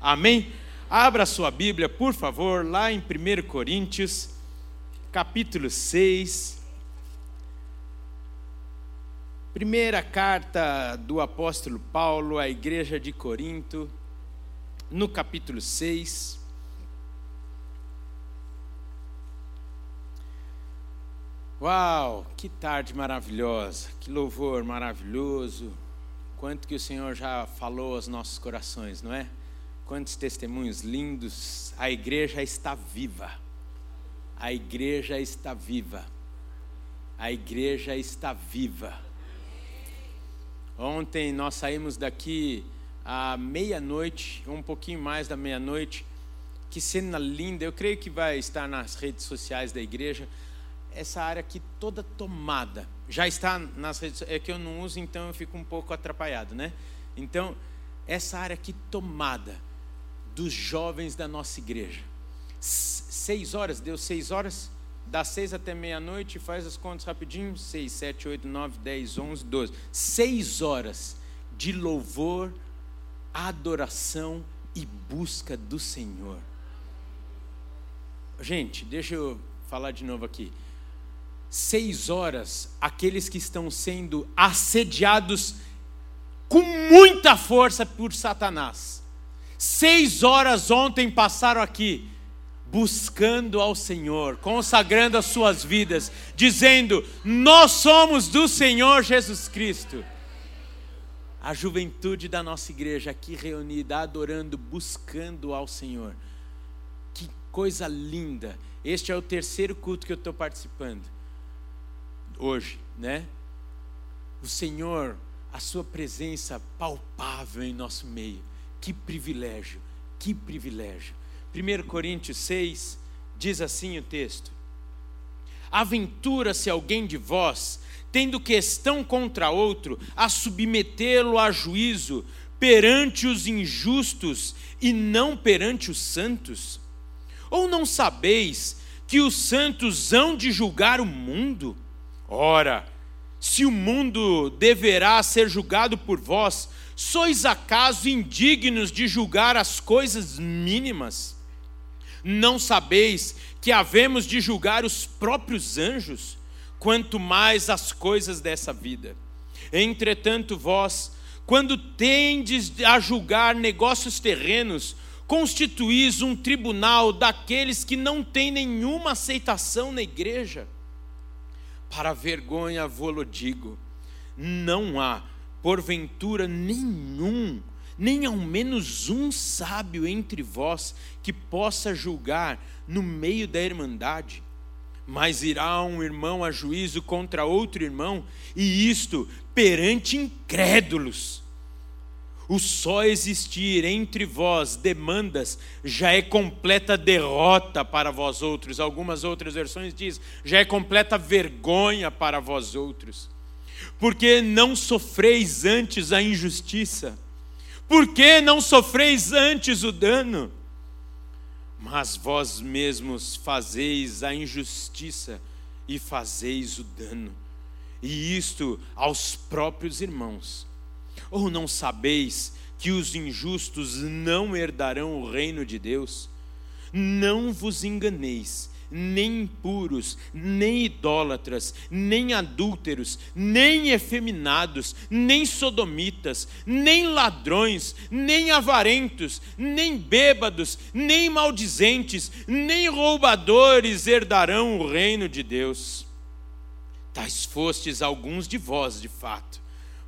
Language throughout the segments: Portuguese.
Amém? Abra sua Bíblia, por favor, lá em 1 Coríntios, capítulo 6. Primeira carta do apóstolo Paulo à igreja de Corinto, no capítulo 6. Uau, que tarde maravilhosa, que louvor maravilhoso. Quanto que o Senhor já falou aos nossos corações, não é? Quantos testemunhos lindos. A igreja está viva. A igreja está viva. A igreja está viva. Ontem nós saímos daqui à meia-noite, um pouquinho mais da meia-noite. Que cena linda. Eu creio que vai estar nas redes sociais da igreja essa área aqui toda tomada. Já está nas redes, é que eu não uso, então eu fico um pouco atrapalhado, né? Então, essa área aqui tomada dos jovens da nossa igreja. Seis horas, deu seis horas? Das seis até meia-noite, faz as contas rapidinho. Seis, sete, oito, nove, dez, onze, doze. Seis horas de louvor, adoração e busca do Senhor. Gente, deixa eu falar de novo aqui seis horas aqueles que estão sendo assediados com muita força por Satanás. Seis horas ontem passaram aqui, buscando ao Senhor, consagrando as suas vidas, dizendo: Nós somos do Senhor Jesus Cristo. A juventude da nossa igreja aqui reunida, adorando, buscando ao Senhor. Que coisa linda! Este é o terceiro culto que eu estou participando hoje, né? O Senhor, a Sua presença palpável em nosso meio. Que privilégio, que privilégio. 1 Coríntios 6 diz assim o texto: Aventura-se alguém de vós, tendo questão contra outro, a submetê-lo a juízo perante os injustos e não perante os santos? Ou não sabeis que os santos hão de julgar o mundo? Ora, se o mundo deverá ser julgado por vós, sois acaso indignos de julgar as coisas mínimas? Não sabeis que havemos de julgar os próprios anjos, quanto mais as coisas dessa vida? Entretanto, vós, quando tendes a julgar negócios terrenos, constituís um tribunal daqueles que não têm nenhuma aceitação na igreja para vergonha vou-lo digo: não há, porventura, nenhum, nem ao menos um sábio entre vós que possa julgar no meio da irmandade. Mas irá um irmão a juízo contra outro irmão, e isto perante incrédulos o só existir entre vós demandas já é completa derrota para vós outros. Algumas outras versões diz, já é completa vergonha para vós outros. Porque não sofreis antes a injustiça? Por que não sofreis antes o dano? Mas vós mesmos fazeis a injustiça e fazeis o dano, e isto aos próprios irmãos ou não sabeis que os injustos não herdarão o reino de Deus? Não vos enganeis, nem impuros, nem idólatras, nem adúlteros, nem efeminados, nem sodomitas, nem ladrões, nem avarentos, nem bêbados, nem maldizentes, nem roubadores herdarão o reino de Deus. Tais fostes alguns de vós, de fato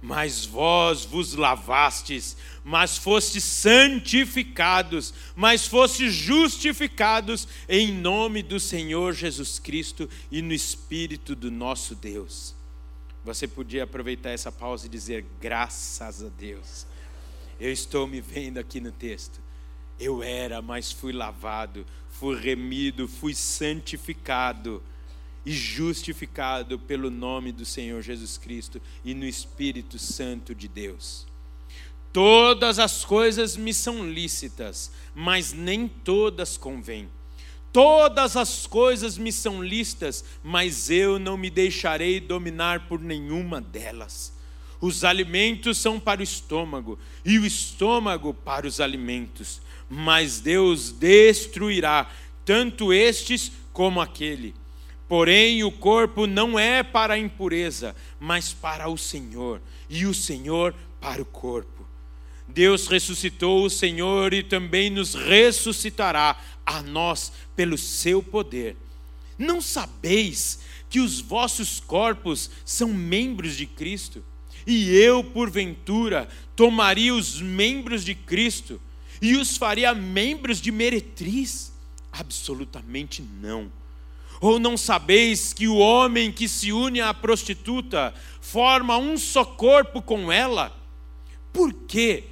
mas vós vos lavastes, mas fostes santificados, mas fostes justificados em nome do Senhor Jesus Cristo e no Espírito do nosso Deus. Você podia aproveitar essa pausa e dizer: graças a Deus. Eu estou me vendo aqui no texto. Eu era, mas fui lavado, fui remido, fui santificado e justificado pelo nome do Senhor Jesus Cristo e no Espírito Santo de Deus. Todas as coisas me são lícitas, mas nem todas convêm. Todas as coisas me são lícitas, mas eu não me deixarei dominar por nenhuma delas. Os alimentos são para o estômago, e o estômago para os alimentos. Mas Deus destruirá tanto estes como aquele. Porém, o corpo não é para a impureza, mas para o Senhor, e o Senhor para o corpo. Deus ressuscitou o Senhor e também nos ressuscitará a nós pelo seu poder. Não sabeis que os vossos corpos são membros de Cristo? E eu, porventura, tomaria os membros de Cristo e os faria membros de meretriz? Absolutamente não. Ou não sabeis que o homem que se une à prostituta forma um só corpo com ela? Por quê?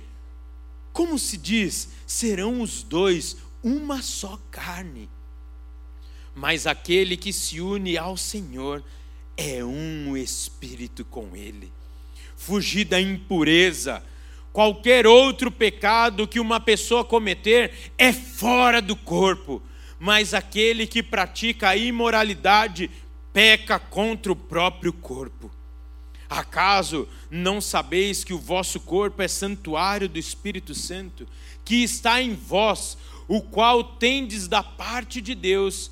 Como se diz, serão os dois uma só carne. Mas aquele que se une ao Senhor é um espírito com Ele. Fugir da impureza, qualquer outro pecado que uma pessoa cometer é fora do corpo, mas aquele que pratica a imoralidade peca contra o próprio corpo. Acaso não sabeis que o vosso corpo é santuário do Espírito Santo, que está em vós, o qual tendes da parte de Deus,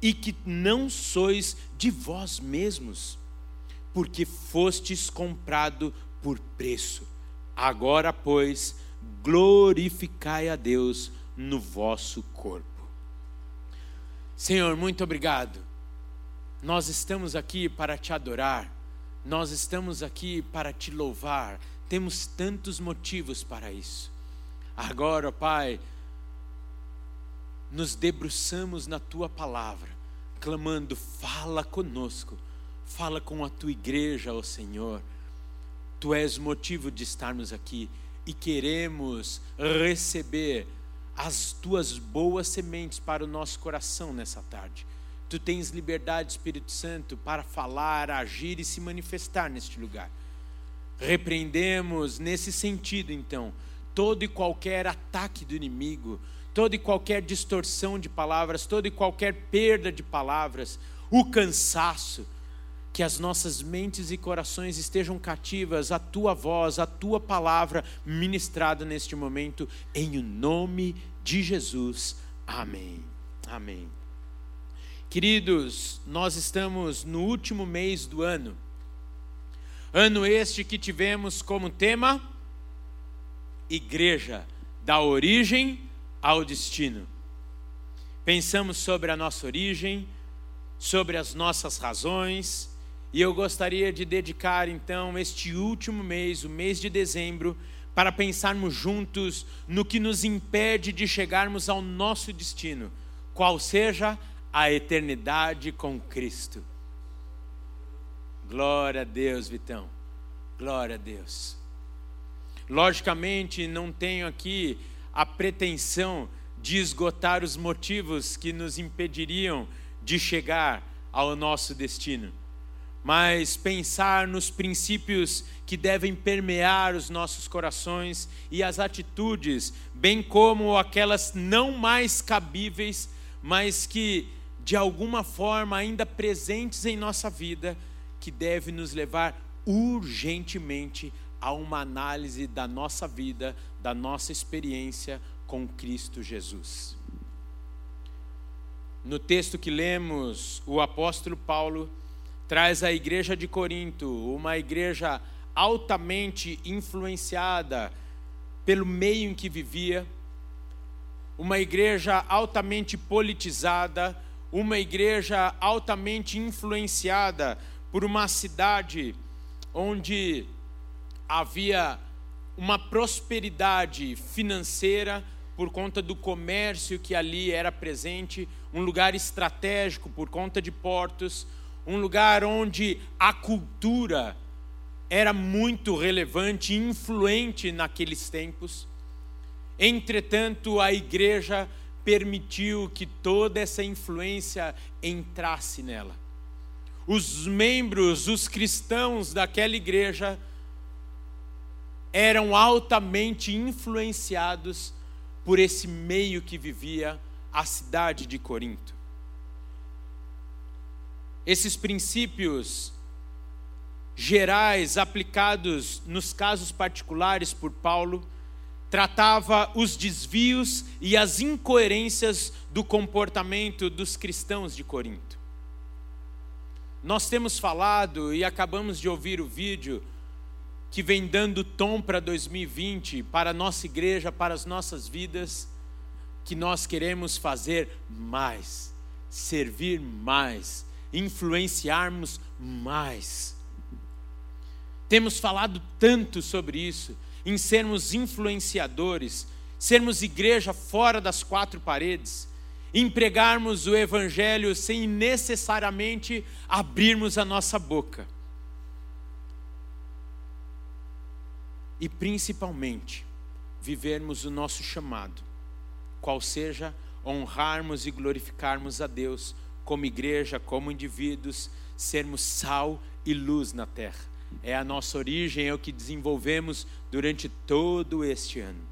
e que não sois de vós mesmos, porque fostes comprado por preço. Agora, pois, glorificai a Deus no vosso corpo. Senhor, muito obrigado. Nós estamos aqui para te adorar, nós estamos aqui para te louvar, temos tantos motivos para isso. Agora, Pai, nos debruçamos na tua palavra, clamando: fala conosco, fala com a tua igreja, ó Senhor. Tu és motivo de estarmos aqui e queremos receber as tuas boas sementes para o nosso coração nessa tarde. Tu tens liberdade, Espírito Santo, para falar, agir e se manifestar neste lugar. Repreendemos nesse sentido, então, todo e qualquer ataque do inimigo, toda e qualquer distorção de palavras, toda e qualquer perda de palavras, o cansaço, que as nossas mentes e corações estejam cativas à tua voz, à tua palavra ministrada neste momento, em nome de Jesus. Amém. Amém. Queridos, nós estamos no último mês do ano. Ano este que tivemos como tema Igreja da origem ao destino. Pensamos sobre a nossa origem, sobre as nossas razões, e eu gostaria de dedicar então este último mês, o mês de dezembro, para pensarmos juntos no que nos impede de chegarmos ao nosso destino, qual seja a eternidade com Cristo. Glória a Deus, Vitão. Glória a Deus. Logicamente, não tenho aqui a pretensão de esgotar os motivos que nos impediriam de chegar ao nosso destino, mas pensar nos princípios que devem permear os nossos corações e as atitudes, bem como aquelas não mais cabíveis, mas que de alguma forma ainda presentes em nossa vida, que deve nos levar urgentemente a uma análise da nossa vida, da nossa experiência com Cristo Jesus. No texto que lemos, o apóstolo Paulo traz a igreja de Corinto, uma igreja altamente influenciada pelo meio em que vivia, uma igreja altamente politizada, uma igreja altamente influenciada por uma cidade onde havia uma prosperidade financeira por conta do comércio que ali era presente, um lugar estratégico por conta de portos, um lugar onde a cultura era muito relevante e influente naqueles tempos. Entretanto, a igreja permitiu que toda essa influência entrasse nela. Os membros, os cristãos daquela igreja, eram altamente influenciados por esse meio que vivia a cidade de Corinto. Esses princípios gerais aplicados nos casos particulares por Paulo, tratava os desvios e as incoerências do comportamento dos cristãos de Corinto. Nós temos falado e acabamos de ouvir o vídeo que vem dando tom para 2020, para a nossa igreja, para as nossas vidas, que nós queremos fazer mais, servir mais, influenciarmos mais. Temos falado tanto sobre isso, em sermos influenciadores, sermos igreja fora das quatro paredes, empregarmos o Evangelho sem necessariamente abrirmos a nossa boca. e principalmente vivermos o nosso chamado, qual seja honrarmos e glorificarmos a Deus como igreja, como indivíduos, sermos sal e luz na terra. É a nossa origem, é o que desenvolvemos durante todo este ano.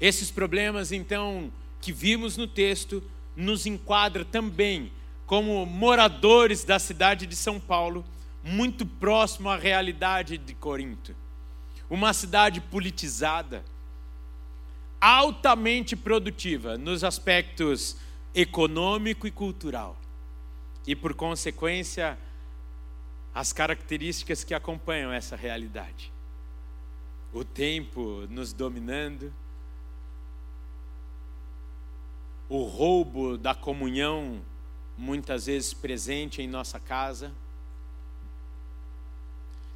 Esses problemas, então, que vimos no texto, nos enquadra também como moradores da cidade de São Paulo, muito próximo à realidade de Corinto uma cidade politizada, altamente produtiva nos aspectos econômico e cultural. E por consequência, as características que acompanham essa realidade. O tempo nos dominando, o roubo da comunhão muitas vezes presente em nossa casa.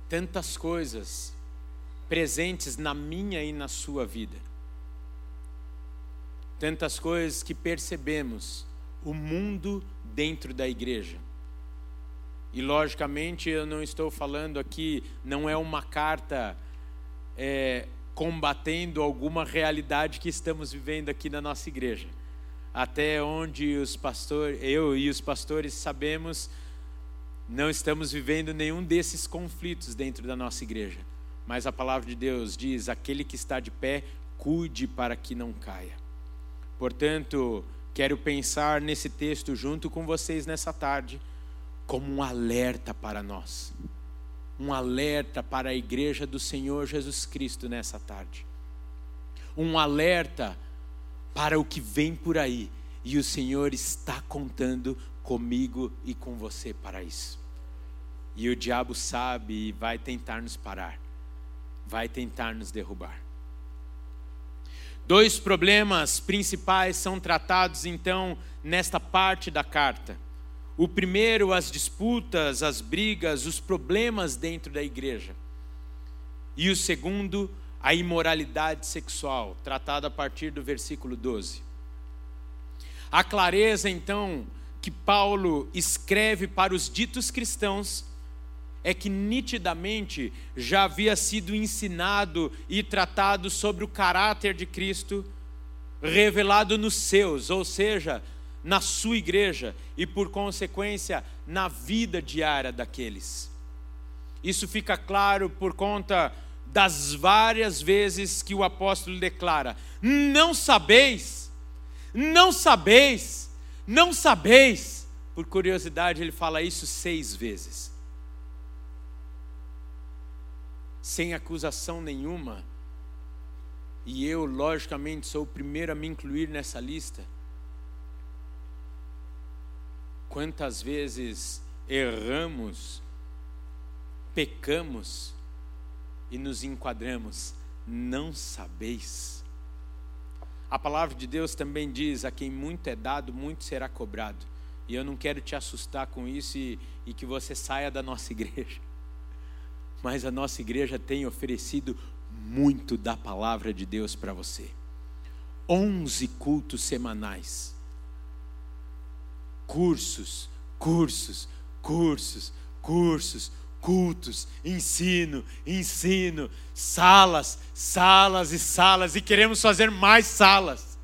Tantas coisas presentes na minha e na sua vida. Tantas coisas que percebemos o mundo dentro da igreja. E logicamente eu não estou falando aqui, não é uma carta é, combatendo alguma realidade que estamos vivendo aqui na nossa igreja. Até onde os pastores, eu e os pastores sabemos, não estamos vivendo nenhum desses conflitos dentro da nossa igreja mas a palavra de Deus diz: aquele que está de pé, cuide para que não caia. Portanto, quero pensar nesse texto junto com vocês nessa tarde, como um alerta para nós, um alerta para a igreja do Senhor Jesus Cristo nessa tarde, um alerta para o que vem por aí, e o Senhor está contando comigo e com você para isso. E o diabo sabe e vai tentar nos parar vai tentar nos derrubar. Dois problemas principais são tratados então nesta parte da carta. O primeiro, as disputas, as brigas, os problemas dentro da igreja. E o segundo, a imoralidade sexual, tratado a partir do versículo 12. A clareza então que Paulo escreve para os ditos cristãos é que nitidamente já havia sido ensinado e tratado sobre o caráter de Cristo, revelado nos seus, ou seja, na sua igreja e, por consequência, na vida diária daqueles. Isso fica claro por conta das várias vezes que o apóstolo declara: Não sabeis, não sabeis, não sabeis. Por curiosidade, ele fala isso seis vezes. Sem acusação nenhuma, e eu, logicamente, sou o primeiro a me incluir nessa lista. Quantas vezes erramos, pecamos e nos enquadramos, não sabeis. A palavra de Deus também diz: a quem muito é dado, muito será cobrado. E eu não quero te assustar com isso e, e que você saia da nossa igreja mas a nossa igreja tem oferecido muito da palavra de Deus para você. 11 cultos semanais. Cursos, cursos, cursos, cursos, cultos, ensino, ensino, salas, salas e salas, e queremos fazer mais salas.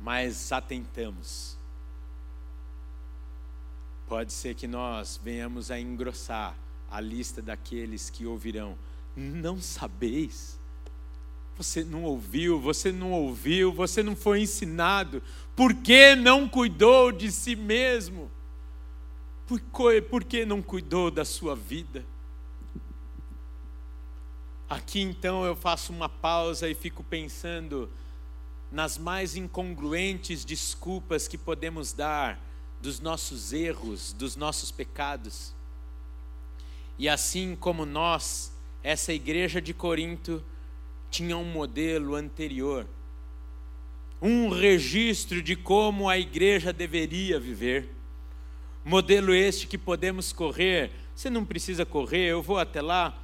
Mas atentamos Pode ser que nós venhamos a engrossar a lista daqueles que ouvirão. Não sabeis? Você não ouviu, você não ouviu, você não foi ensinado. Por que não cuidou de si mesmo? Por, por que não cuidou da sua vida? Aqui então eu faço uma pausa e fico pensando nas mais incongruentes desculpas que podemos dar dos nossos erros, dos nossos pecados. E assim como nós, essa igreja de Corinto tinha um modelo anterior, um registro de como a igreja deveria viver. Modelo este que podemos correr, você não precisa correr, eu vou até lá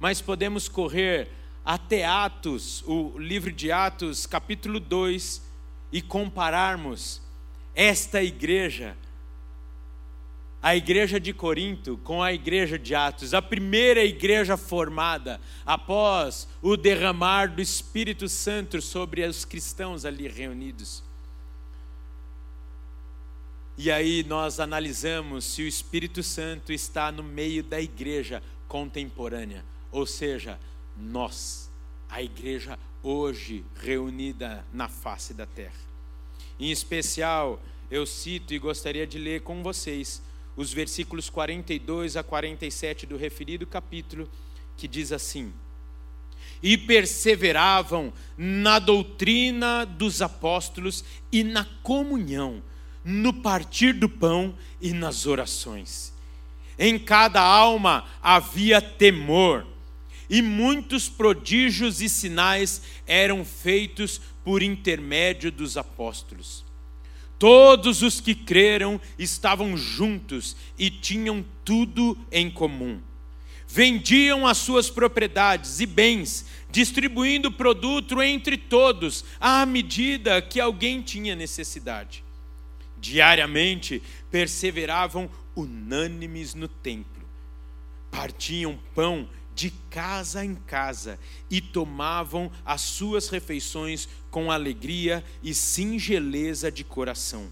mas podemos correr até Atos, o livro de Atos, capítulo 2, e compararmos esta igreja, a igreja de Corinto, com a igreja de Atos, a primeira igreja formada após o derramar do Espírito Santo sobre os cristãos ali reunidos. E aí nós analisamos se o Espírito Santo está no meio da igreja contemporânea ou seja, nós, a igreja hoje reunida na face da terra. Em especial, eu cito e gostaria de ler com vocês os versículos 42 a 47 do referido capítulo, que diz assim: E perseveravam na doutrina dos apóstolos e na comunhão, no partir do pão e nas orações. Em cada alma havia temor e muitos prodígios e sinais eram feitos por intermédio dos apóstolos. Todos os que creram estavam juntos e tinham tudo em comum. Vendiam as suas propriedades e bens, distribuindo o produto entre todos, à medida que alguém tinha necessidade. Diariamente perseveravam unânimes no templo, partiam pão de casa em casa e tomavam as suas refeições com alegria e singeleza de coração,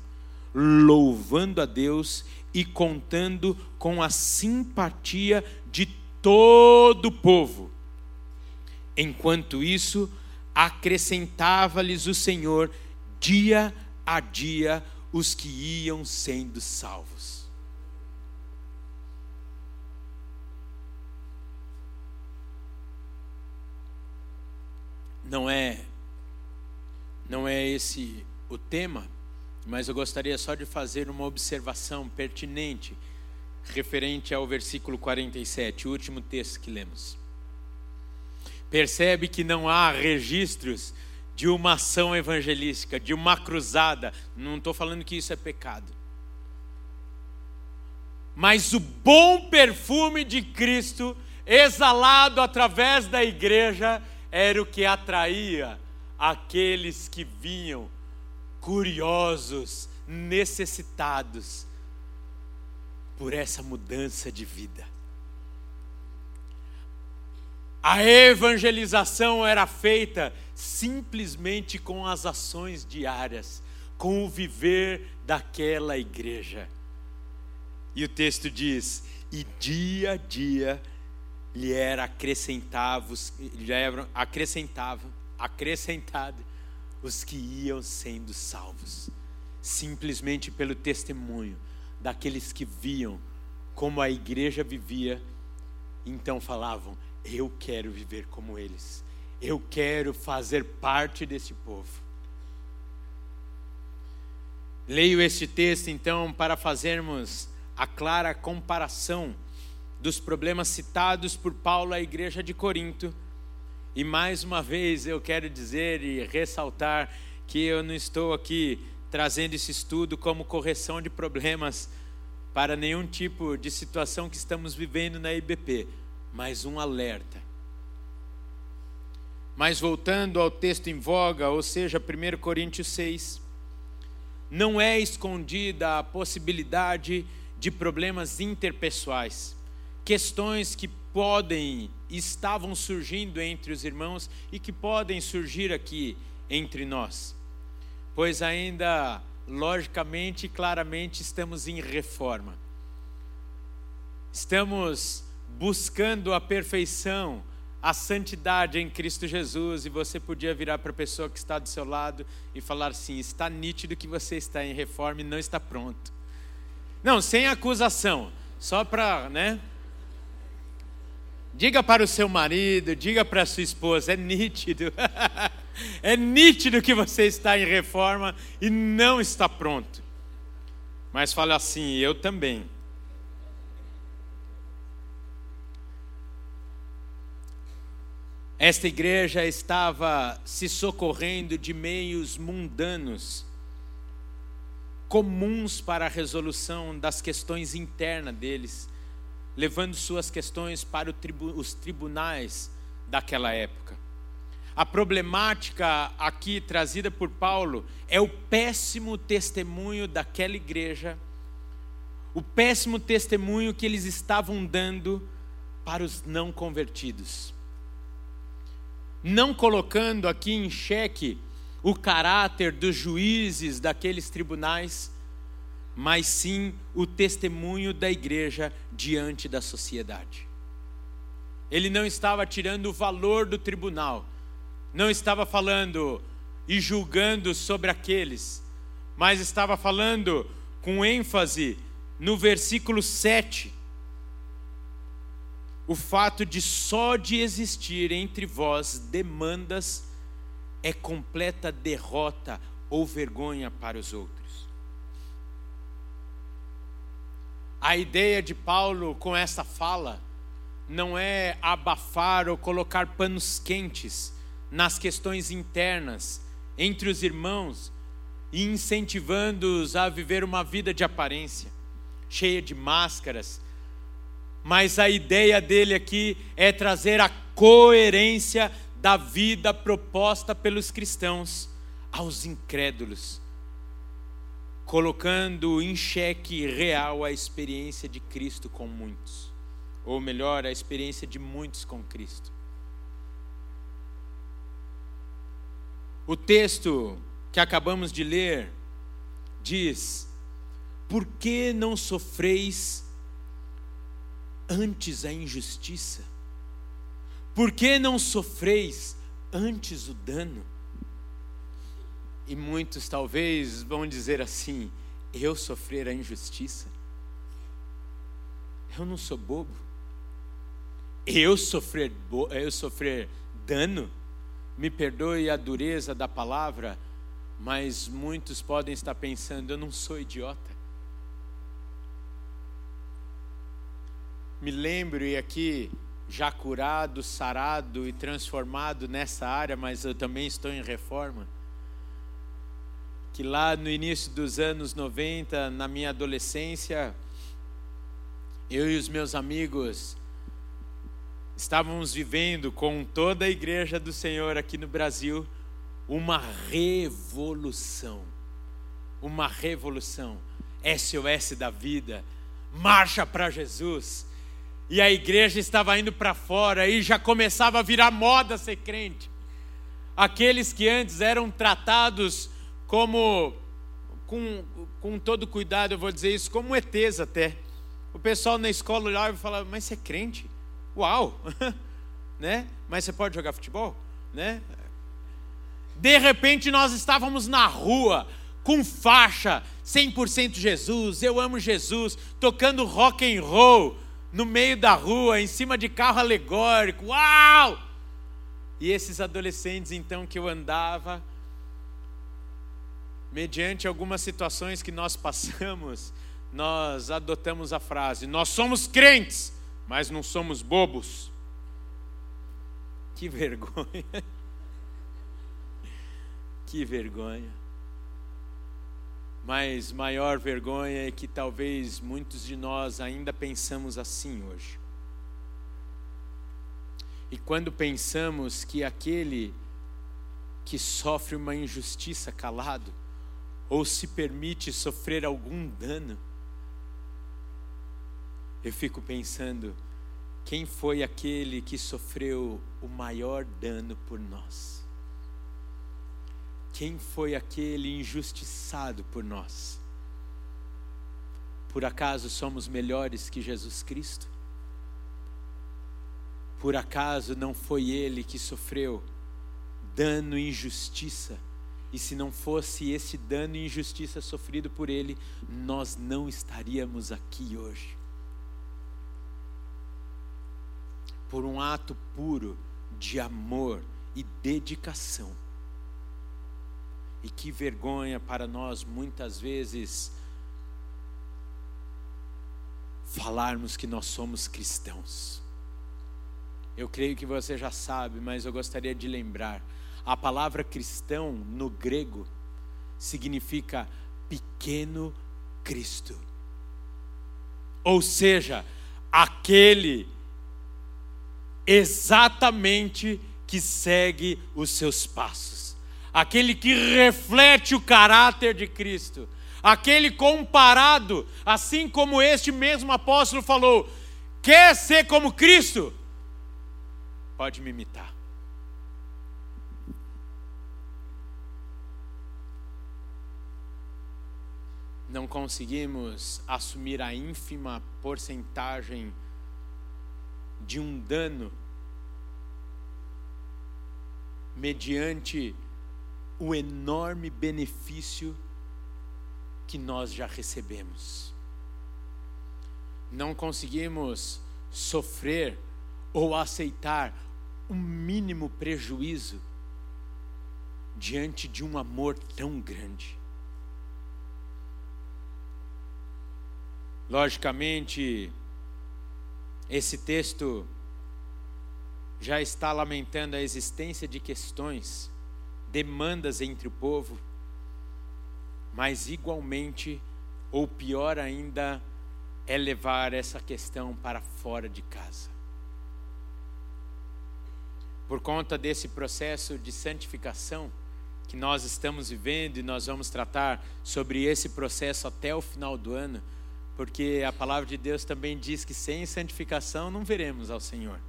louvando a Deus e contando com a simpatia de todo o povo. Enquanto isso, acrescentava-lhes o Senhor dia a dia os que iam sendo salvos. Não é não é esse o tema, mas eu gostaria só de fazer uma observação pertinente referente ao versículo 47, o último texto que lemos. Percebe que não há registros de uma ação evangelística, de uma cruzada. Não estou falando que isso é pecado. Mas o bom perfume de Cristo, exalado através da igreja, era o que atraía aqueles que vinham curiosos, necessitados por essa mudança de vida. A evangelização era feita simplesmente com as ações diárias, com o viver daquela igreja. E o texto diz: e dia a dia lhe era acrescentado, lhe eram acrescentava, acrescentado os que iam sendo salvos, simplesmente pelo testemunho daqueles que viam como a igreja vivia, então falavam: Eu quero viver como eles, eu quero fazer parte desse povo. Leio este texto então para fazermos a clara comparação dos problemas citados por Paulo à igreja de Corinto. E mais uma vez eu quero dizer e ressaltar que eu não estou aqui trazendo esse estudo como correção de problemas para nenhum tipo de situação que estamos vivendo na IBP, mas um alerta. Mas voltando ao texto em voga, ou seja, 1 Coríntios 6, não é escondida a possibilidade de problemas interpessoais questões que podem, estavam surgindo entre os irmãos e que podem surgir aqui entre nós. Pois ainda, logicamente e claramente, estamos em reforma. Estamos buscando a perfeição, a santidade em Cristo Jesus, e você podia virar para a pessoa que está do seu lado e falar assim: está nítido que você está em reforma e não está pronto. Não, sem acusação, só para, né? Diga para o seu marido, diga para a sua esposa, é nítido. é nítido que você está em reforma e não está pronto. Mas fale assim, eu também. Esta igreja estava se socorrendo de meios mundanos, comuns para a resolução das questões internas deles levando suas questões para tribu os tribunais daquela época. A problemática aqui trazida por Paulo é o péssimo testemunho daquela igreja, o péssimo testemunho que eles estavam dando para os não convertidos. Não colocando aqui em xeque o caráter dos juízes daqueles tribunais, mas sim o testemunho da igreja diante da sociedade. Ele não estava tirando o valor do tribunal, não estava falando e julgando sobre aqueles, mas estava falando com ênfase no versículo 7. O fato de só de existir entre vós demandas é completa derrota ou vergonha para os outros. A ideia de Paulo com essa fala não é abafar ou colocar panos quentes nas questões internas entre os irmãos e incentivando-os a viver uma vida de aparência, cheia de máscaras. Mas a ideia dele aqui é trazer a coerência da vida proposta pelos cristãos aos incrédulos colocando em xeque real a experiência de Cristo com muitos, ou melhor, a experiência de muitos com Cristo. O texto que acabamos de ler diz: Por que não sofreis antes a injustiça? Por que não sofreis antes o dano? E muitos talvez vão dizer assim: eu sofrer a injustiça? Eu não sou bobo. Eu sofrer, eu sofrer dano? Me perdoe a dureza da palavra, mas muitos podem estar pensando: eu não sou idiota. Me lembro, e aqui, já curado, sarado e transformado nessa área, mas eu também estou em reforma que lá no início dos anos 90, na minha adolescência, eu e os meus amigos estávamos vivendo com toda a igreja do Senhor aqui no Brasil uma revolução. Uma revolução. SOS da vida. Marcha para Jesus. E a igreja estava indo para fora e já começava a virar moda ser crente. Aqueles que antes eram tratados como, com, com todo cuidado, eu vou dizer isso, como ETs até. O pessoal na escola olhava e falava, mas você é crente? Uau! né? Mas você pode jogar futebol? Né? De repente nós estávamos na rua, com faixa, 100% Jesus, eu amo Jesus, tocando rock and roll no meio da rua, em cima de carro alegórico. Uau! E esses adolescentes então que eu andava, mediante algumas situações que nós passamos, nós adotamos a frase: Nós somos crentes, mas não somos bobos. Que vergonha. Que vergonha. Mas maior vergonha é que talvez muitos de nós ainda pensamos assim hoje. E quando pensamos que aquele que sofre uma injustiça calado, ou se permite sofrer algum dano, eu fico pensando: quem foi aquele que sofreu o maior dano por nós? Quem foi aquele injustiçado por nós? Por acaso somos melhores que Jesus Cristo? Por acaso não foi ele que sofreu dano e injustiça E se não fosse esse dano e injustiça sofrido por ele, nós não estaríamos aqui hoje. Por um ato puro de amor e dedicação. E que vergonha para nós muitas vezes falarmos que nós somos cristãos. Eu creio que você já sabe, mas eu gostaria de lembrar. A palavra cristão no grego significa pequeno Cristo. Ou seja, aquele exatamente que segue os seus passos, aquele que reflete o caráter de Cristo, aquele comparado, assim como este mesmo apóstolo falou: quer ser como Cristo? Pode me imitar. Não conseguimos assumir a ínfima porcentagem de um dano mediante o enorme benefício que nós já recebemos. Não conseguimos sofrer ou aceitar um mínimo prejuízo diante de um amor tão grande. Logicamente, esse texto já está lamentando a existência de questões, demandas entre o povo, mas igualmente, ou pior ainda, é levar essa questão para fora de casa. Por conta desse processo de santificação que nós estamos vivendo e nós vamos tratar sobre esse processo até o final do ano, porque a palavra de Deus também diz que sem santificação não veremos ao Senhor.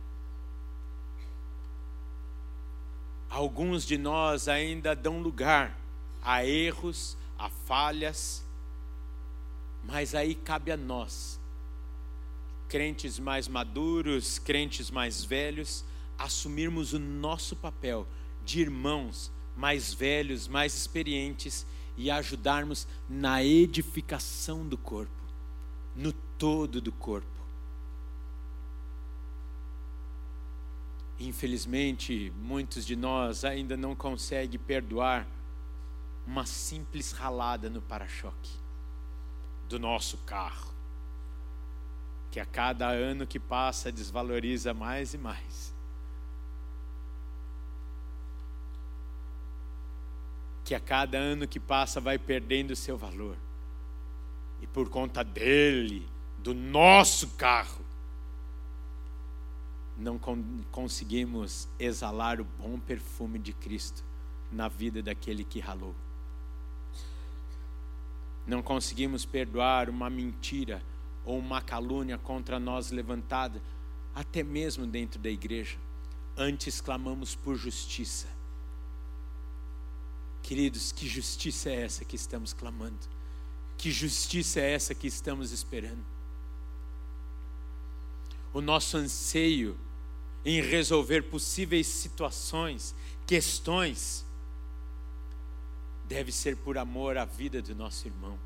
Alguns de nós ainda dão lugar a erros, a falhas, mas aí cabe a nós, crentes mais maduros, crentes mais velhos, assumirmos o nosso papel de irmãos mais velhos, mais experientes e ajudarmos na edificação do corpo, no todo do corpo. Infelizmente, muitos de nós ainda não conseguem perdoar uma simples ralada no para-choque do nosso carro, que a cada ano que passa desvaloriza mais e mais. Que a cada ano que passa vai perdendo seu valor. E por conta dele, do nosso carro, não conseguimos exalar o bom perfume de Cristo na vida daquele que ralou. Não conseguimos perdoar uma mentira ou uma calúnia contra nós levantada, até mesmo dentro da igreja. Antes clamamos por justiça. Queridos, que justiça é essa que estamos clamando? Que justiça é essa que estamos esperando? O nosso anseio em resolver possíveis situações, questões, deve ser por amor à vida do nosso irmão.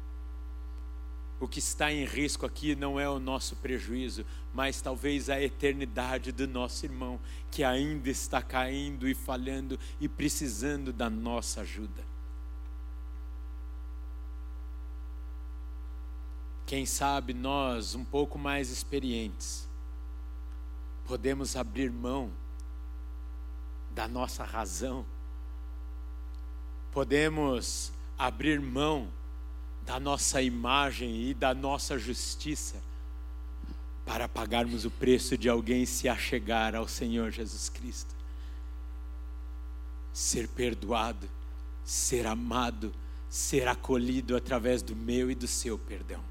O que está em risco aqui não é o nosso prejuízo, mas talvez a eternidade do nosso irmão, que ainda está caindo e falhando e precisando da nossa ajuda. Quem sabe nós, um pouco mais experientes, podemos abrir mão da nossa razão, podemos abrir mão da nossa imagem e da nossa justiça para pagarmos o preço de alguém se achegar ao Senhor Jesus Cristo. Ser perdoado, ser amado, ser acolhido através do meu e do seu perdão.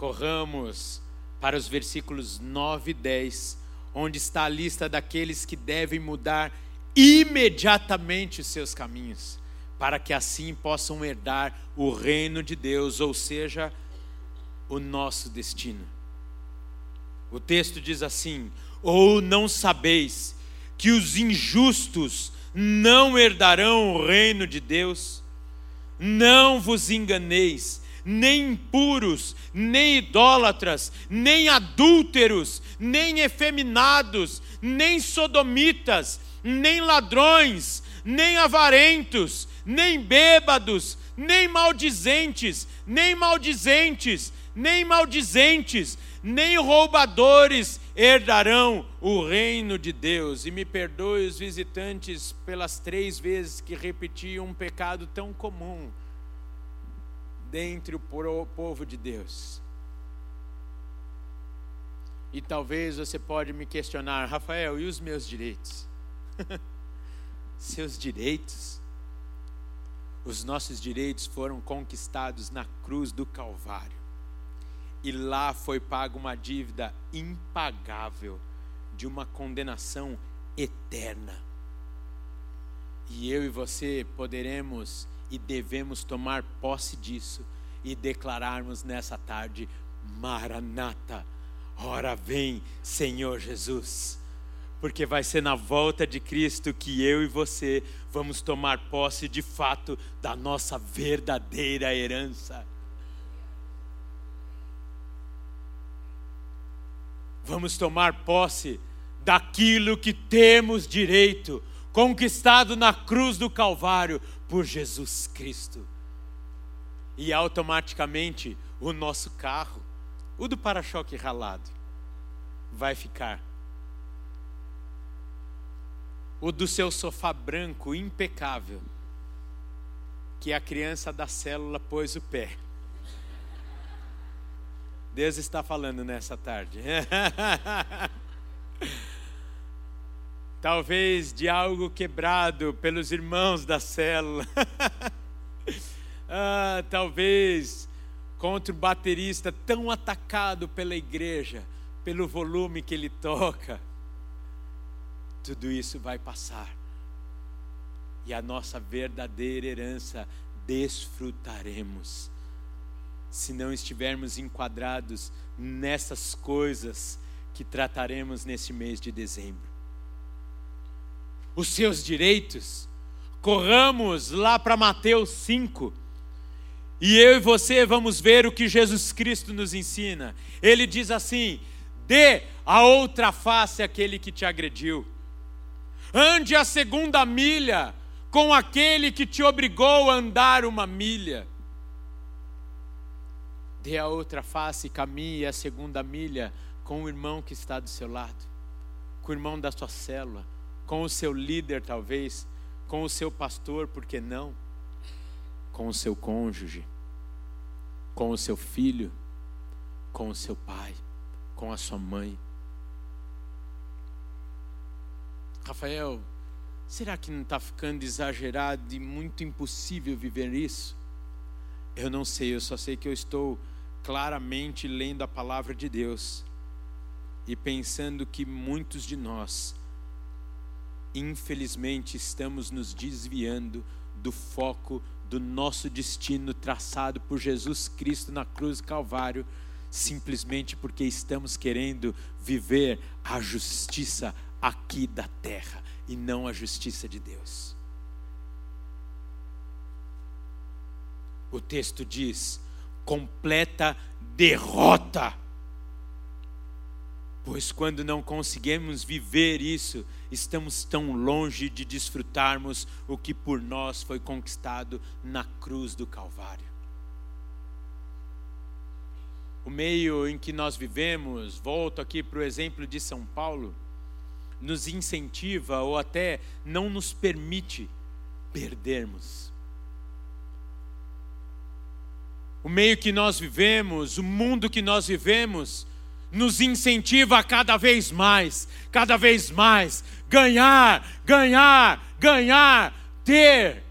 Corramos para os versículos 9 e 10, onde está a lista daqueles que devem mudar imediatamente os seus caminhos, para que assim possam herdar o reino de Deus, ou seja, o nosso destino. O texto diz assim: Ou não sabeis que os injustos não herdarão o reino de Deus. Não vos enganeis, nem impuros, nem idólatras, nem adúlteros, nem efeminados, nem sodomitas, nem ladrões, nem avarentos, nem bêbados, nem maldizentes, nem maldizentes, nem maldizentes, nem roubadores herdarão o reino de Deus. E me perdoe os visitantes pelas três vezes que repeti um pecado tão comum dentre o povo de Deus. E talvez você pode me questionar, Rafael, e os meus direitos? Seus direitos? Os nossos direitos foram conquistados na cruz do Calvário. E lá foi paga uma dívida impagável de uma condenação eterna. E eu e você poderemos e devemos tomar posse disso e declararmos nessa tarde: Maranata, ora vem, Senhor Jesus. Porque vai ser na volta de Cristo que eu e você vamos tomar posse de fato da nossa verdadeira herança. Vamos tomar posse daquilo que temos direito, conquistado na cruz do Calvário, por Jesus Cristo. E automaticamente o nosso carro, o do para-choque ralado, vai ficar. O do seu sofá branco impecável, que a criança da célula pôs o pé. Deus está falando nessa tarde. talvez de algo quebrado pelos irmãos da célula, ah, talvez contra o baterista tão atacado pela igreja, pelo volume que ele toca. Tudo isso vai passar e a nossa verdadeira herança desfrutaremos. Se não estivermos enquadrados nessas coisas que trataremos nesse mês de dezembro os seus direitos. Corramos lá para Mateus 5. E eu e você vamos ver o que Jesus Cristo nos ensina. Ele diz assim: dê a outra face àquele que te agrediu. Ande a segunda milha com aquele que te obrigou a andar uma milha. Dê a outra face e caminhe a segunda milha com o irmão que está do seu lado, com o irmão da sua célula, com o seu líder, talvez, com o seu pastor, por que não? Com o seu cônjuge, com o seu filho, com o seu pai, com a sua mãe. Rafael, será que não está ficando exagerado e muito impossível viver isso? Eu não sei, eu só sei que eu estou claramente lendo a palavra de Deus e pensando que muitos de nós infelizmente estamos nos desviando do foco do nosso destino traçado por Jesus Cristo na cruz do Calvário, simplesmente porque estamos querendo viver a justiça aqui da terra e não a justiça de Deus. O texto diz: completa derrota. Pois quando não conseguimos viver isso, estamos tão longe de desfrutarmos o que por nós foi conquistado na cruz do Calvário. O meio em que nós vivemos, volto aqui para o exemplo de São Paulo, nos incentiva ou até não nos permite perdermos. O meio que nós vivemos, o mundo que nós vivemos, nos incentiva a cada vez mais, cada vez mais, ganhar, ganhar, ganhar, ter.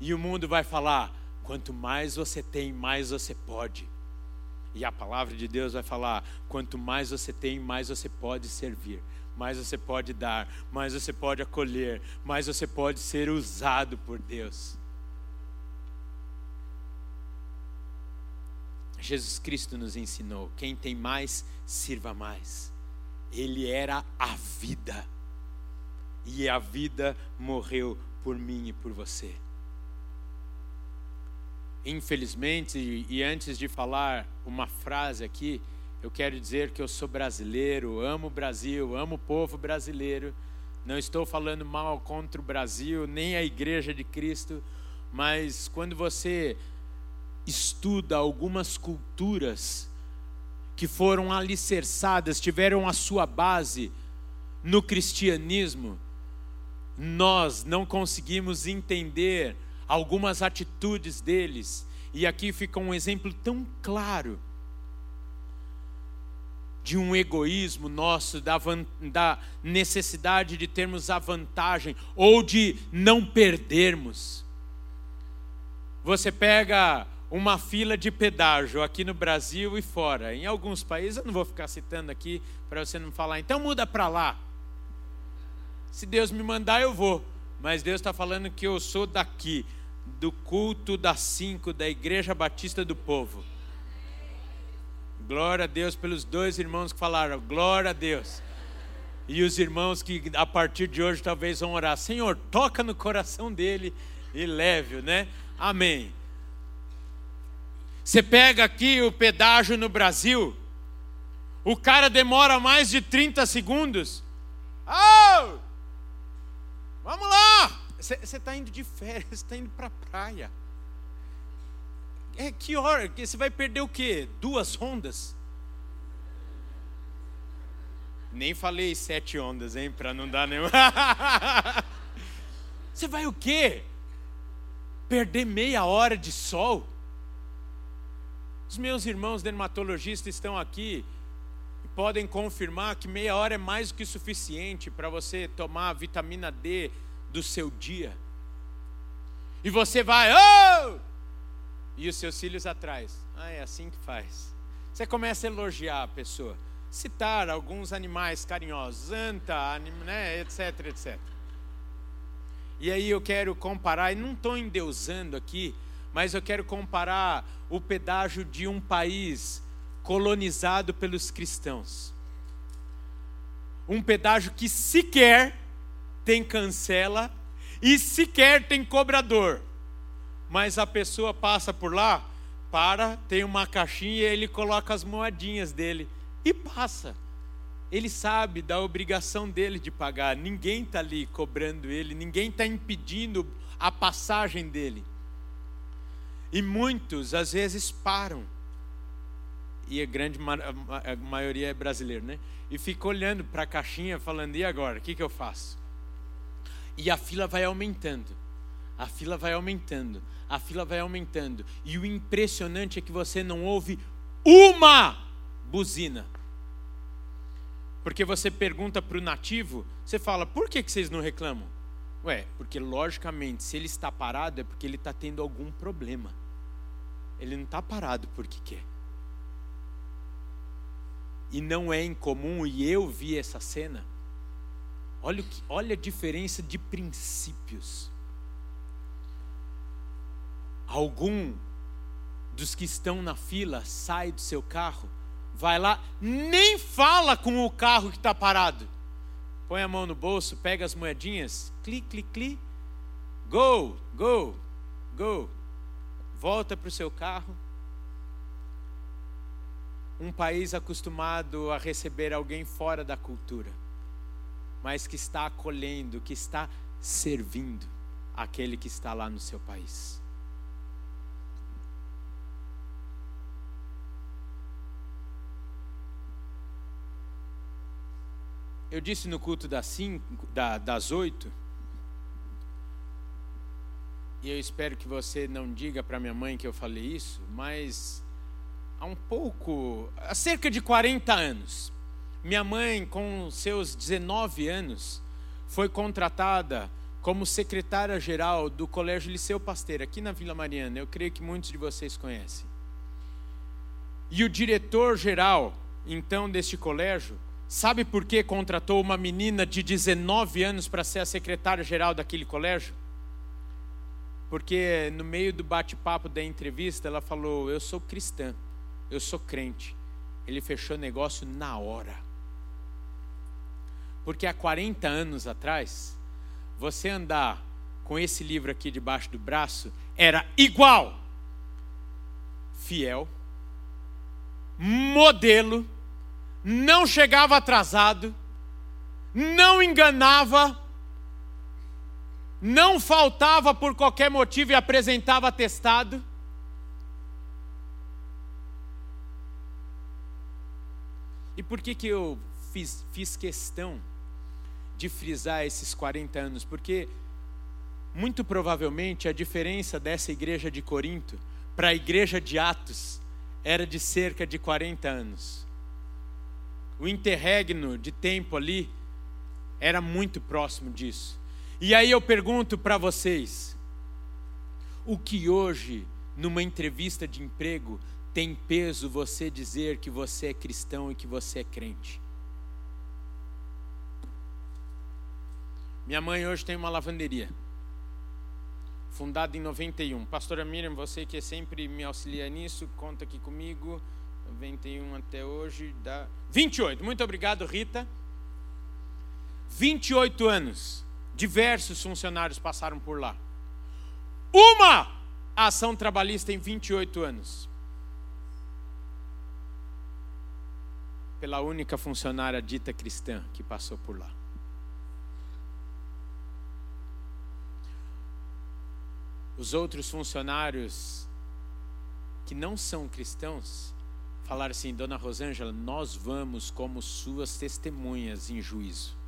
E o mundo vai falar: quanto mais você tem, mais você pode. E a palavra de Deus vai falar: quanto mais você tem, mais você pode servir, mais você pode dar, mais você pode acolher, mais você pode ser usado por Deus. Jesus Cristo nos ensinou: quem tem mais, sirva mais. Ele era a vida. e a vida morreu por mim e por você. Infelizmente, e antes de falar uma frase aqui, eu quero dizer que eu sou brasileiro, amo o Brasil, amo o povo brasileiro. Não estou falando mal contra o Brasil, nem a Igreja de Cristo, mas quando você estuda algumas culturas que foram alicerçadas, tiveram a sua base no cristianismo, nós não conseguimos entender algumas atitudes deles. E aqui fica um exemplo tão claro de um egoísmo nosso, da, da, necessidade de termos a vantagem ou de não perdermos. Você pega uma fila de pedágio aqui no Brasil e fora. Em alguns países, eu não vou ficar citando aqui para você não falar, então muda para lá. Se Deus me mandar, eu vou. Mas Deus está falando que eu sou daqui, do culto das cinco da Igreja Batista do Povo. Glória a Deus pelos dois irmãos que falaram, glória a Deus. E os irmãos que a partir de hoje talvez vão orar, Senhor, toca no coração dele e leve-o, né? Amém. Você pega aqui o pedágio no Brasil, o cara demora mais de 30 segundos. Oh! Vamos lá! Você está indo de férias, está indo para a praia. É que hora? Você vai perder o quê? Duas ondas? Nem falei sete ondas, hein? Para não dar nenhuma. Você vai o quê? Perder meia hora de sol? Os meus irmãos dermatologistas estão aqui e podem confirmar que meia hora é mais do que suficiente para você tomar a vitamina D do seu dia. E você vai, oh! E os seus filhos atrás. Ah, é assim que faz. Você começa a elogiar a pessoa, citar alguns animais carinhosos, anta, né, etc, etc. E aí eu quero comparar, e não estou endeusando aqui, mas eu quero comparar o pedágio de um país colonizado pelos cristãos. Um pedágio que sequer tem cancela e sequer tem cobrador. Mas a pessoa passa por lá, para, tem uma caixinha e ele coloca as moedinhas dele e passa. Ele sabe da obrigação dele de pagar. Ninguém está ali cobrando ele, ninguém está impedindo a passagem dele. E muitos, às vezes, param. E a grande a maioria é brasileiro, né? E fica olhando para a caixinha, falando: e agora? O que, que eu faço? E a fila vai aumentando. A fila vai aumentando. A fila vai aumentando. E o impressionante é que você não ouve uma buzina. Porque você pergunta para o nativo, você fala: por que, que vocês não reclamam? Ué, porque logicamente, se ele está parado, é porque ele está tendo algum problema. Ele não está parado porque quer. E não é incomum, e eu vi essa cena. Olha, que, olha a diferença de princípios. Algum dos que estão na fila sai do seu carro, vai lá, nem fala com o carro que está parado. Põe a mão no bolso, pega as moedinhas, clique, clique, clique, go, go, go volta para o seu carro. Um país acostumado a receber alguém fora da cultura, mas que está acolhendo, que está servindo aquele que está lá no seu país. Eu disse no culto das, cinco, da, das oito e eu espero que você não diga para minha mãe que eu falei isso, mas há um pouco, há cerca de 40 anos, minha mãe, com seus 19 anos, foi contratada como secretária-geral do Colégio Liceu Pasteiro, aqui na Vila Mariana. Eu creio que muitos de vocês conhecem. E o diretor-geral, então, deste colégio, sabe por que contratou uma menina de 19 anos para ser a secretária-geral daquele colégio? Porque no meio do bate-papo da entrevista, ela falou: Eu sou cristã, eu sou crente. Ele fechou negócio na hora. Porque há 40 anos atrás, você andar com esse livro aqui debaixo do braço era igual. Fiel, modelo, não chegava atrasado, não enganava, não faltava por qualquer motivo e apresentava atestado. E por que, que eu fiz, fiz questão de frisar esses 40 anos? Porque, muito provavelmente, a diferença dessa igreja de Corinto para a igreja de Atos era de cerca de 40 anos. O interregno de tempo ali era muito próximo disso. E aí eu pergunto para vocês: o que hoje, numa entrevista de emprego, tem peso você dizer que você é cristão e que você é crente? Minha mãe hoje tem uma lavanderia, fundada em 91. Pastora Miriam, você que sempre me auxilia nisso, conta aqui comigo. 91 até hoje dá 28. Muito obrigado, Rita. 28 anos. Diversos funcionários passaram por lá. Uma ação trabalhista em 28 anos. Pela única funcionária dita cristã que passou por lá. Os outros funcionários que não são cristãos falaram assim: Dona Rosângela, nós vamos como suas testemunhas em juízo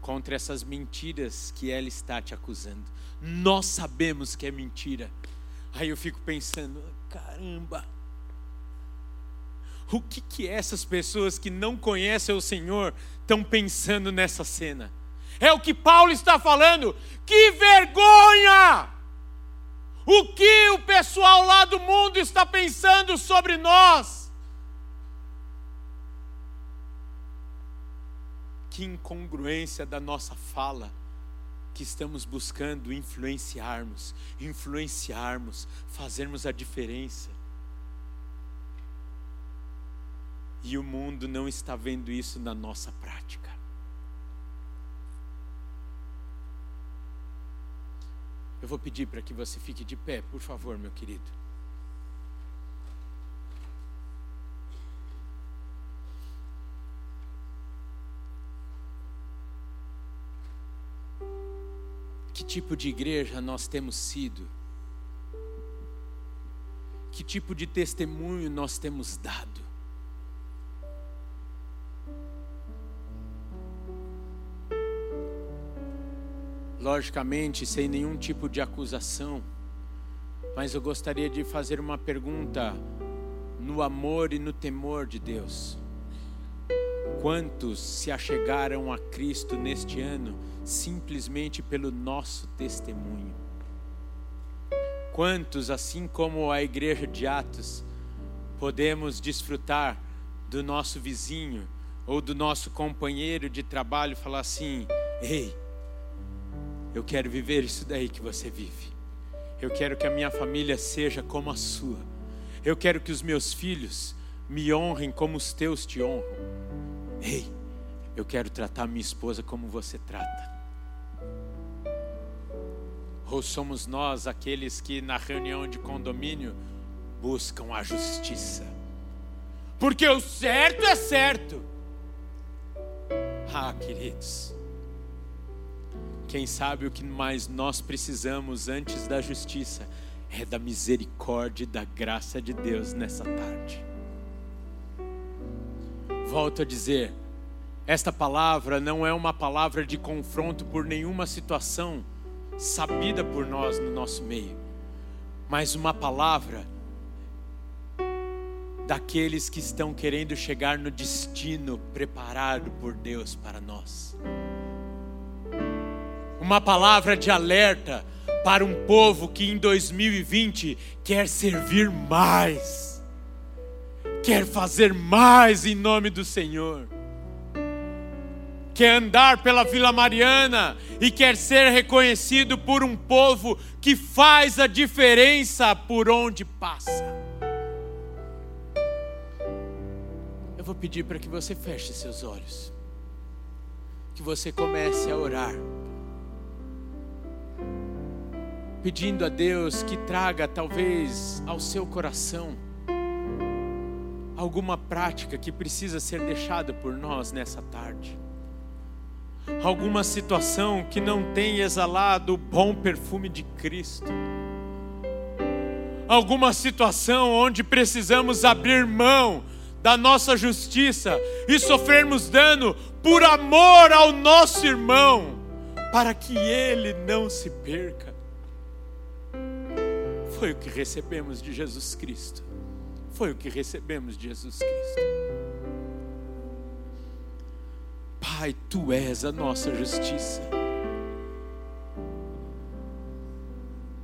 contra essas mentiras que ela está te acusando. Nós sabemos que é mentira. Aí eu fico pensando, caramba. O que que essas pessoas que não conhecem o Senhor estão pensando nessa cena? É o que Paulo está falando. Que vergonha! O que o pessoal lá do mundo está pensando sobre nós? Que incongruência da nossa fala que estamos buscando influenciarmos, influenciarmos, fazermos a diferença. E o mundo não está vendo isso na nossa prática. Eu vou pedir para que você fique de pé, por favor, meu querido. Tipo de igreja nós temos sido? Que tipo de testemunho nós temos dado? Logicamente, sem nenhum tipo de acusação, mas eu gostaria de fazer uma pergunta no amor e no temor de Deus. Quantos se achegaram a Cristo neste ano simplesmente pelo nosso testemunho? Quantos, assim como a igreja de Atos, podemos desfrutar do nosso vizinho ou do nosso companheiro de trabalho falar assim: ei, eu quero viver isso daí que você vive. Eu quero que a minha família seja como a sua. Eu quero que os meus filhos me honrem como os teus te honram. Ei, eu quero tratar minha esposa como você trata. Ou somos nós aqueles que na reunião de condomínio buscam a justiça? Porque o certo é certo. Ah, queridos, quem sabe o que mais nós precisamos antes da justiça é da misericórdia e da graça de Deus nessa tarde. Volto a dizer, esta palavra não é uma palavra de confronto por nenhuma situação sabida por nós no nosso meio, mas uma palavra daqueles que estão querendo chegar no destino preparado por Deus para nós. Uma palavra de alerta para um povo que em 2020 quer servir mais quer fazer mais em nome do Senhor, quer andar pela Vila Mariana e quer ser reconhecido por um povo que faz a diferença por onde passa. Eu vou pedir para que você feche seus olhos. que você comece a orar, pedindo a Deus que traga talvez ao seu coração alguma prática que precisa ser deixada por nós nessa tarde. Alguma situação que não tem exalado o bom perfume de Cristo. Alguma situação onde precisamos abrir mão da nossa justiça e sofrermos dano por amor ao nosso irmão, para que ele não se perca. Foi o que recebemos de Jesus Cristo. Foi o que recebemos de Jesus Cristo. Pai, tu és a nossa justiça.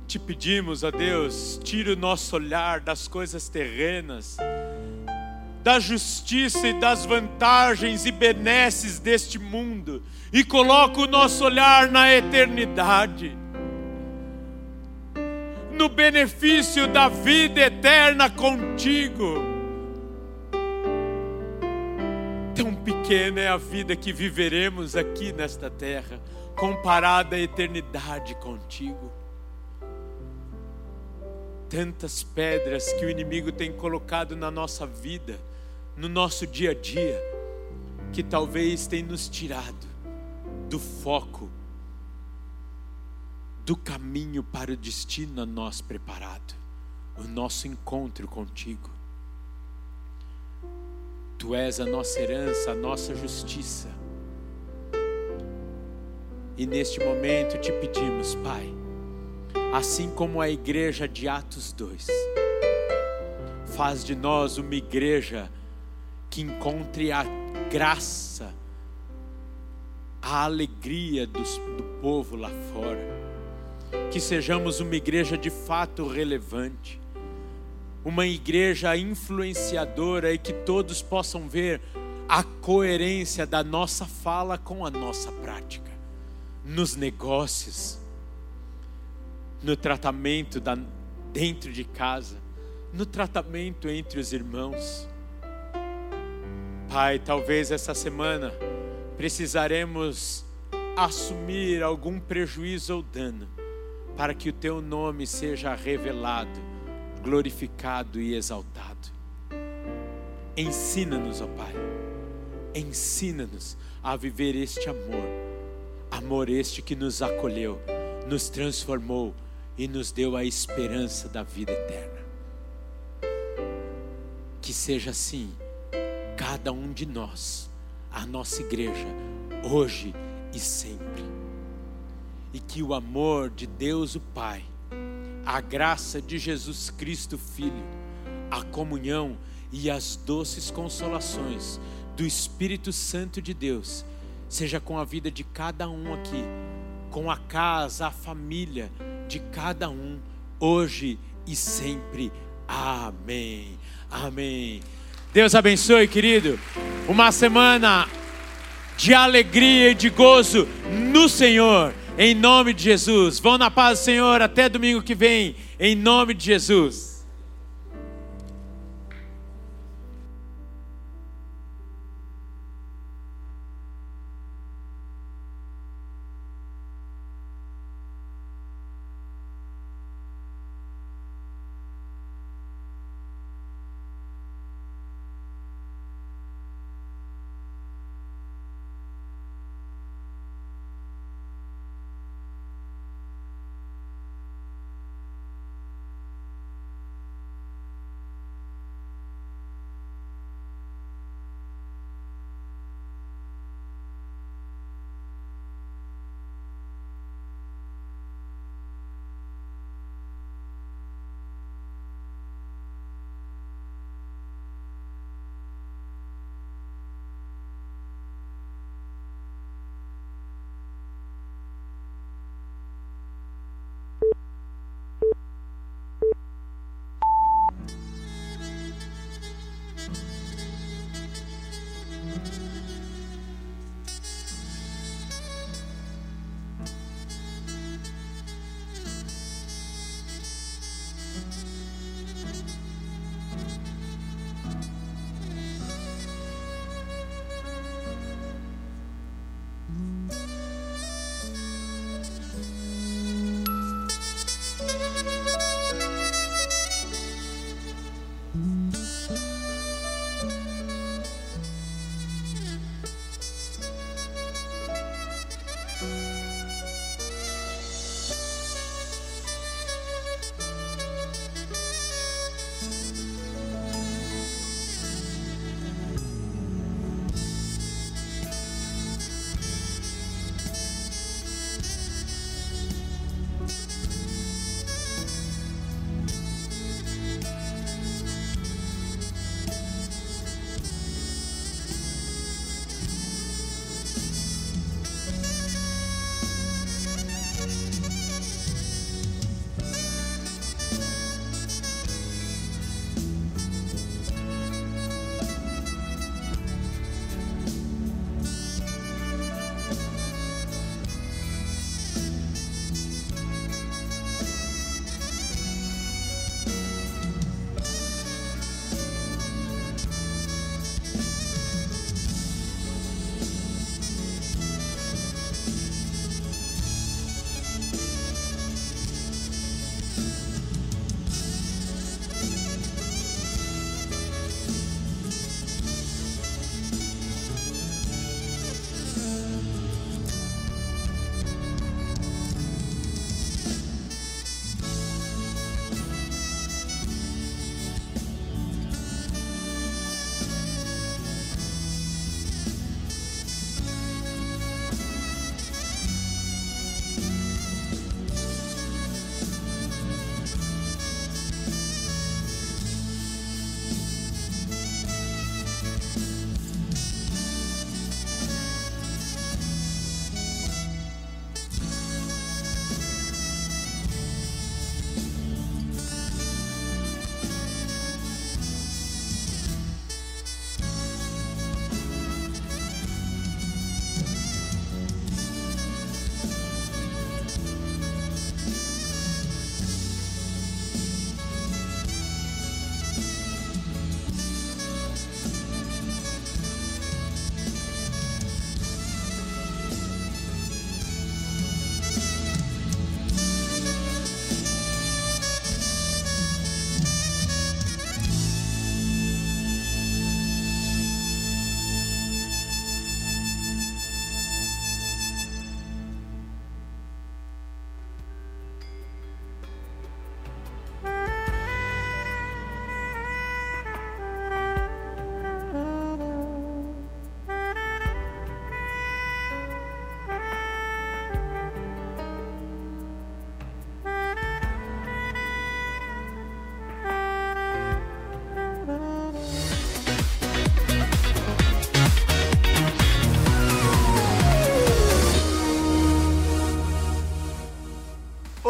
Te pedimos, a Deus, tire o nosso olhar das coisas terrenas, da justiça e das vantagens e benesses deste mundo, e coloca o nosso olhar na eternidade no benefício da vida eterna contigo. Tão pequena é a vida que viveremos aqui nesta terra, comparada à eternidade contigo. Tantas pedras que o inimigo tem colocado na nossa vida, no nosso dia a dia, que talvez tem nos tirado do foco do caminho para o destino a nós preparado, o nosso encontro contigo. Tu és a nossa herança, a nossa justiça. E neste momento te pedimos, Pai, assim como a igreja de Atos 2, faz de nós uma igreja que encontre a graça, a alegria do, do povo lá fora que sejamos uma igreja de fato relevante, uma igreja influenciadora e que todos possam ver a coerência da nossa fala com a nossa prática, nos negócios, no tratamento da, dentro de casa, no tratamento entre os irmãos. Pai, talvez essa semana precisaremos assumir algum prejuízo ou dano para que o teu nome seja revelado, glorificado e exaltado. Ensina-nos, ó Pai, ensina-nos a viver este amor, amor este que nos acolheu, nos transformou e nos deu a esperança da vida eterna. Que seja assim, cada um de nós, a nossa igreja, hoje e sempre e que o amor de Deus o Pai, a graça de Jesus Cristo Filho, a comunhão e as doces consolações do Espírito Santo de Deus, seja com a vida de cada um aqui, com a casa, a família de cada um, hoje e sempre. Amém. Amém. Deus abençoe, querido. Uma semana de alegria e de gozo no Senhor. Em nome de Jesus. Vão na paz do Senhor. Até domingo que vem. Em nome de Jesus.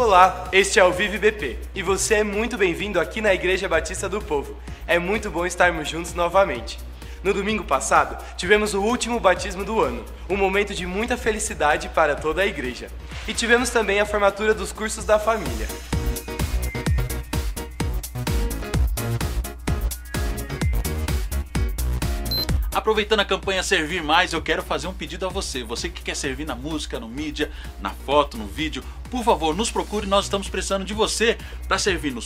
Olá, este é o Vive BP e você é muito bem-vindo aqui na Igreja Batista do Povo. É muito bom estarmos juntos novamente. No domingo passado, tivemos o último batismo do ano, um momento de muita felicidade para toda a igreja. E tivemos também a formatura dos cursos da família. Aproveitando a campanha Servir Mais, eu quero fazer um pedido a você. Você que quer servir na música, no mídia, na foto, no vídeo, por favor, nos procure. Nós estamos precisando de você para servir nos